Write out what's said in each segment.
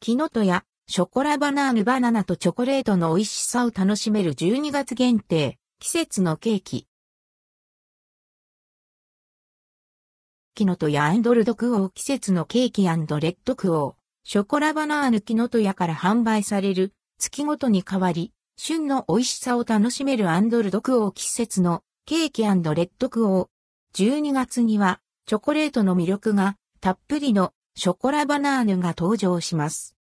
木のとや、ショコラバナーヌバナナとチョコレートの美味しさを楽しめる12月限定、季節のケーキ。キノトヤアンドルドクオー季節のケーキレッドクオー。ショコラバナーヌキノトヤから販売される月ごとに変わり、旬の美味しさを楽しめるアンドルドクオー季節のケーキレッドクオー。12月にはチョコレートの魅力がたっぷりのショコラバナーヌが登場します。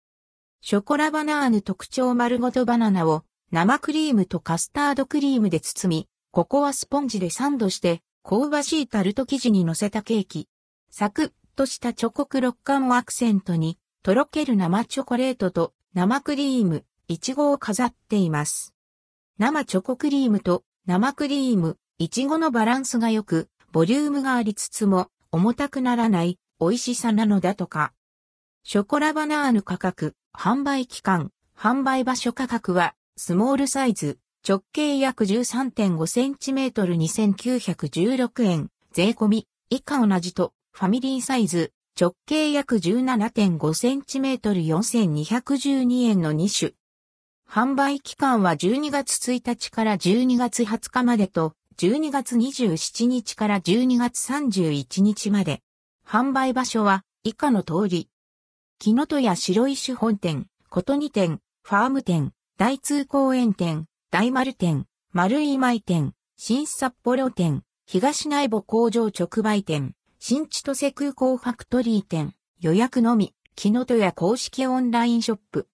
ショコラバナーヌ特徴丸ごとバナナを生クリームとカスタードクリームで包み、ココアスポンジでサンドして香ばしいタルト生地に乗せたケーキ。サクッとしたチョコクロッカンをアクセントに、とろける生チョコレートと生クリーム、いちごを飾っています。生チョコクリームと生クリーム、いちごのバランスが良く、ボリュームがありつつも重たくならない美味しさなのだとか。ショコラバナーヌ価格、販売期間、販売場所価格は、スモールサイズ、直径約13.5センチメートル2916円、税込み、以下同じと、ファミリーサイズ、直径約17.5センチメートル4212円の2種。販売期間は12月1日から12月20日までと、12月27日から12月31日まで。販売場所は以下の通り。木の戸や白石本店、ことに店、ファーム店、大通公園店、大丸店、丸井舞店、新札幌店、東内部工場直売店、新千歳空港ファクトリー店、予約のみ、木の戸や公式オンラインショップ。